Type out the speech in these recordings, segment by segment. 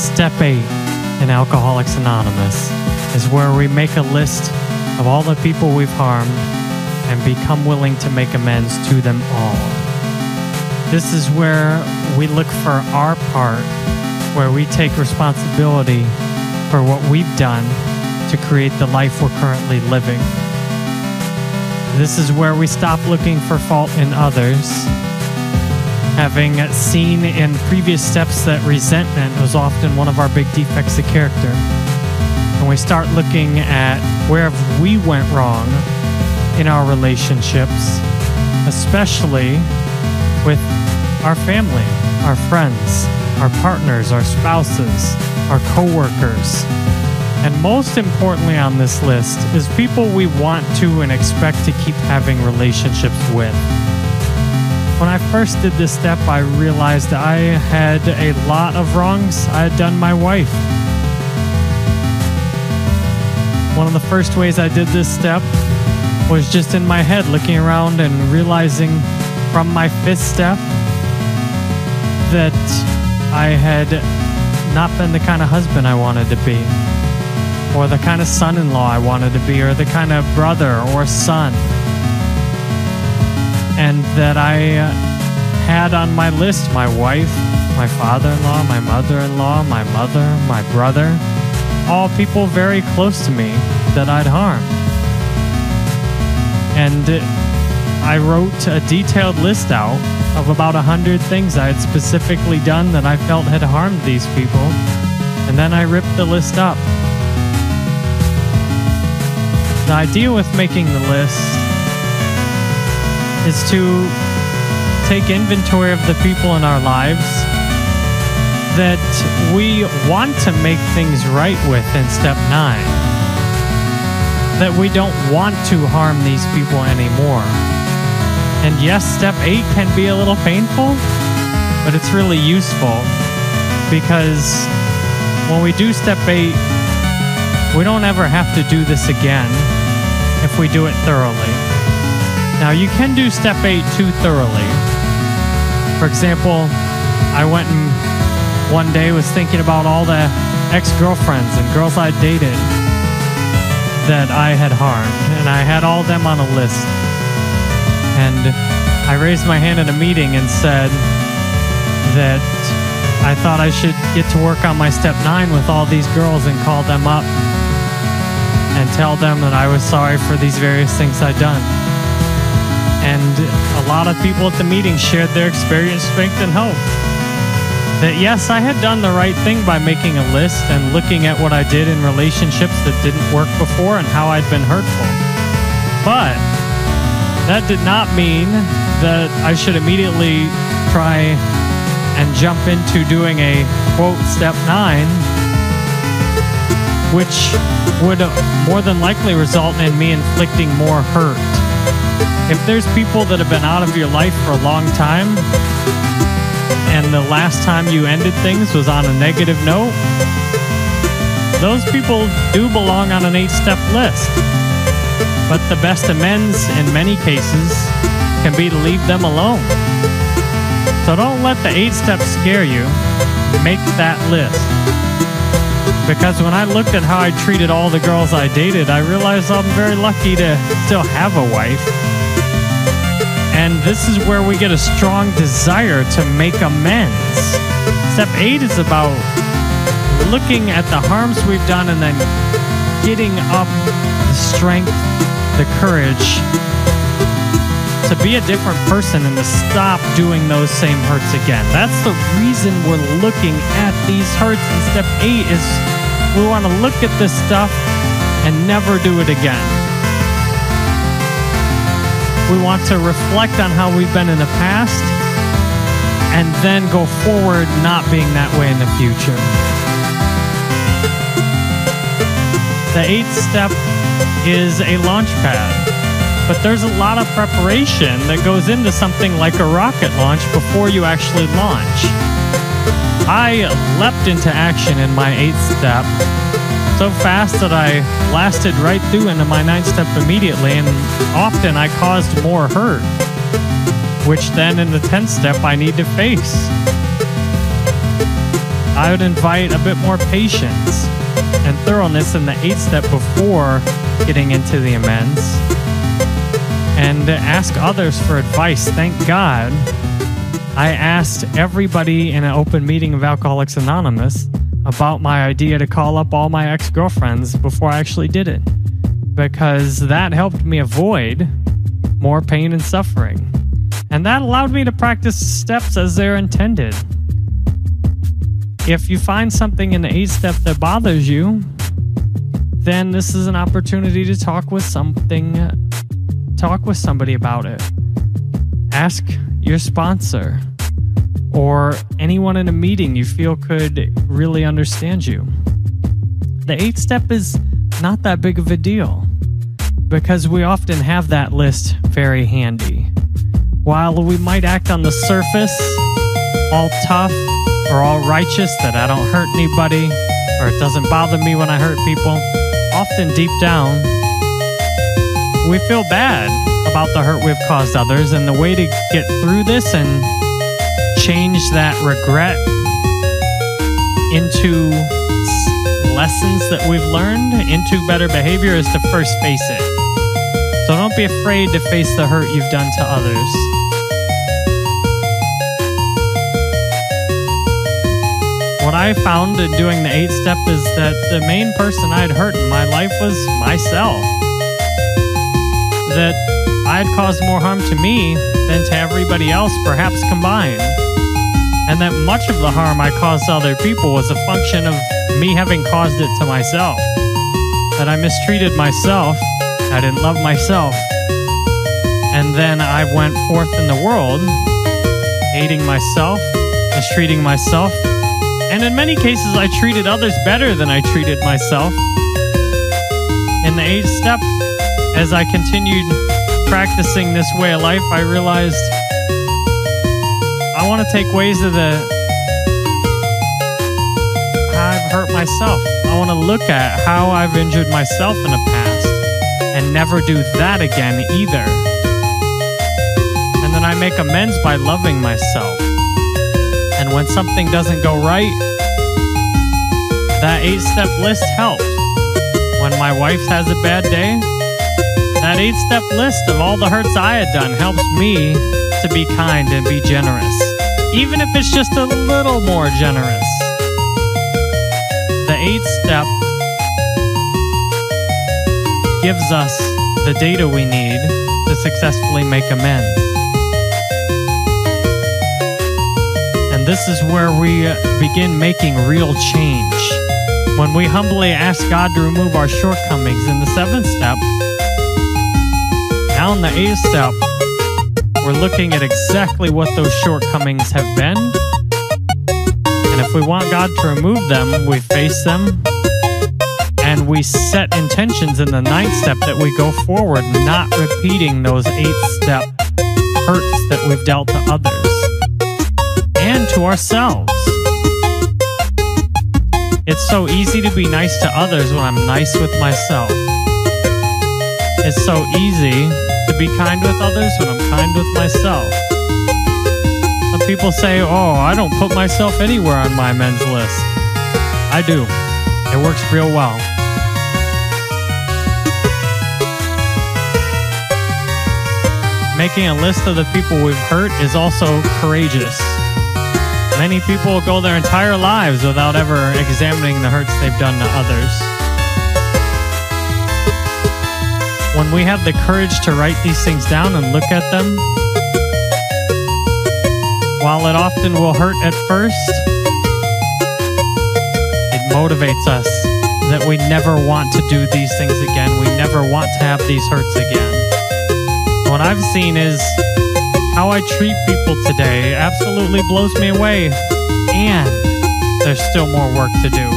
Step 8 in Alcoholics Anonymous is where we make a list of all the people we've harmed and become willing to make amends to them all. This is where we look for our part, where we take responsibility for what we've done to create the life we're currently living. This is where we stop looking for fault in others having seen in previous steps that resentment was often one of our big defects of character. And we start looking at where we went wrong in our relationships, especially with our family, our friends, our partners, our spouses, our coworkers. And most importantly on this list is people we want to and expect to keep having relationships with. When I first did this step, I realized I had a lot of wrongs I had done my wife. One of the first ways I did this step was just in my head, looking around and realizing from my fifth step that I had not been the kind of husband I wanted to be, or the kind of son in law I wanted to be, or the kind of brother or son and that I uh, had on my list my wife, my father in law, my mother in law, my mother, my brother, all people very close to me that I'd harmed. And I wrote a detailed list out of about a hundred things I had specifically done that I felt had harmed these people, and then I ripped the list up. The idea with making the list is to take inventory of the people in our lives that we want to make things right with in step nine. That we don't want to harm these people anymore. And yes, step eight can be a little painful, but it's really useful because when we do step eight, we don't ever have to do this again if we do it thoroughly. Now, you can do step eight too thoroughly. For example, I went and one day was thinking about all the ex girlfriends and girls I dated that I had harmed, and I had all them on a list. And I raised my hand at a meeting and said that I thought I should get to work on my step nine with all these girls and call them up and tell them that I was sorry for these various things I'd done. And a lot of people at the meeting shared their experience, strength, and hope. That yes, I had done the right thing by making a list and looking at what I did in relationships that didn't work before and how I'd been hurtful. But that did not mean that I should immediately try and jump into doing a quote step nine, which would more than likely result in me inflicting more hurt if there's people that have been out of your life for a long time and the last time you ended things was on a negative note, those people do belong on an eight step list. But the best amends in many cases can be to leave them alone. So don't let the eight steps scare you. Make that list. Because when I looked at how I treated all the girls I dated, I realized I'm very lucky to still have a wife. And this is where we get a strong desire to make amends. Step eight is about looking at the harms we've done and then getting up the strength, the courage to be a different person and to stop doing those same hurts again. That's the reason we're looking at these hurts. And step eight is we want to look at this stuff and never do it again. We want to reflect on how we've been in the past and then go forward not being that way in the future. The eighth step is a launch pad, but there's a lot of preparation that goes into something like a rocket launch before you actually launch. I leapt into action in my eighth step so fast that I lasted right through into my ninth step immediately, and often I caused more hurt, which then in the tenth step I need to face. I would invite a bit more patience and thoroughness in the eighth step before getting into the amends and ask others for advice. Thank God I asked everybody in an open meeting of Alcoholics Anonymous about my idea to call up all my ex girlfriends before I actually did it because that helped me avoid more pain and suffering. And that allowed me to practice steps as they're intended. If you find something in the eight step that bothers you, then this is an opportunity to talk with something, talk with somebody about it. Ask your sponsor or anyone in a meeting you feel could really understand you. The eight step is not that big of a deal because we often have that list very handy. While we might act on the surface all tough or all righteous that I don't hurt anybody or it doesn't bother me when I hurt people, often deep down, we feel bad about the hurt we've caused others. And the way to get through this and change that regret into lessons that we've learned, into better behavior, is to first face it. So don't be afraid to face the hurt you've done to others. What I found in doing the eight step is that the main person I'd hurt in my life was myself. That I'd caused more harm to me than to everybody else, perhaps combined. And that much of the harm I caused to other people was a function of me having caused it to myself. That I mistreated myself, I didn't love myself. And then I went forth in the world, hating myself, mistreating myself, and in many cases, I treated others better than I treated myself. In the eighth step, as I continued practicing this way of life, I realized I want to take ways of the I've hurt myself. I want to look at how I've injured myself in the past and never do that again either. And then I make amends by loving myself. And when something doesn't go right, that eight step list helps. When my wife has a bad day, that eight step list of all the hurts I had done helps me to be kind and be generous, even if it's just a little more generous. The eighth step gives us the data we need to successfully make amends. And this is where we begin making real change. When we humbly ask God to remove our shortcomings in the seventh step, now in the eighth step, we're looking at exactly what those shortcomings have been. And if we want God to remove them, we face them and we set intentions in the ninth step that we go forward, not repeating those eight step hurts that we've dealt to others and to ourselves. It's so easy to be nice to others when I'm nice with myself. It's so easy to be kind with others when I'm kind with myself. Some people say, oh, I don't put myself anywhere on my men's list. I do. It works real well. Making a list of the people we've hurt is also courageous. Many people go their entire lives without ever examining the hurts they've done to others. When we have the courage to write these things down and look at them, while it often will hurt at first, it motivates us that we never want to do these things again. We never want to have these hurts again. What I've seen is how I treat people today absolutely blows me away. And there's still more work to do.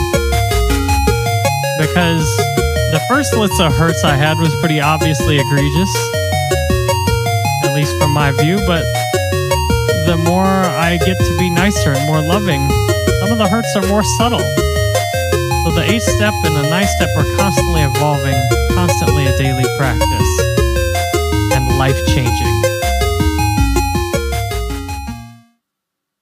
Because the first list of hurts I had was pretty obviously egregious, at least from my view, but the more I get to be nicer and more loving, some of the hurts are more subtle. So the eighth step and the ninth step are constantly evolving, constantly a daily practice, and life changing.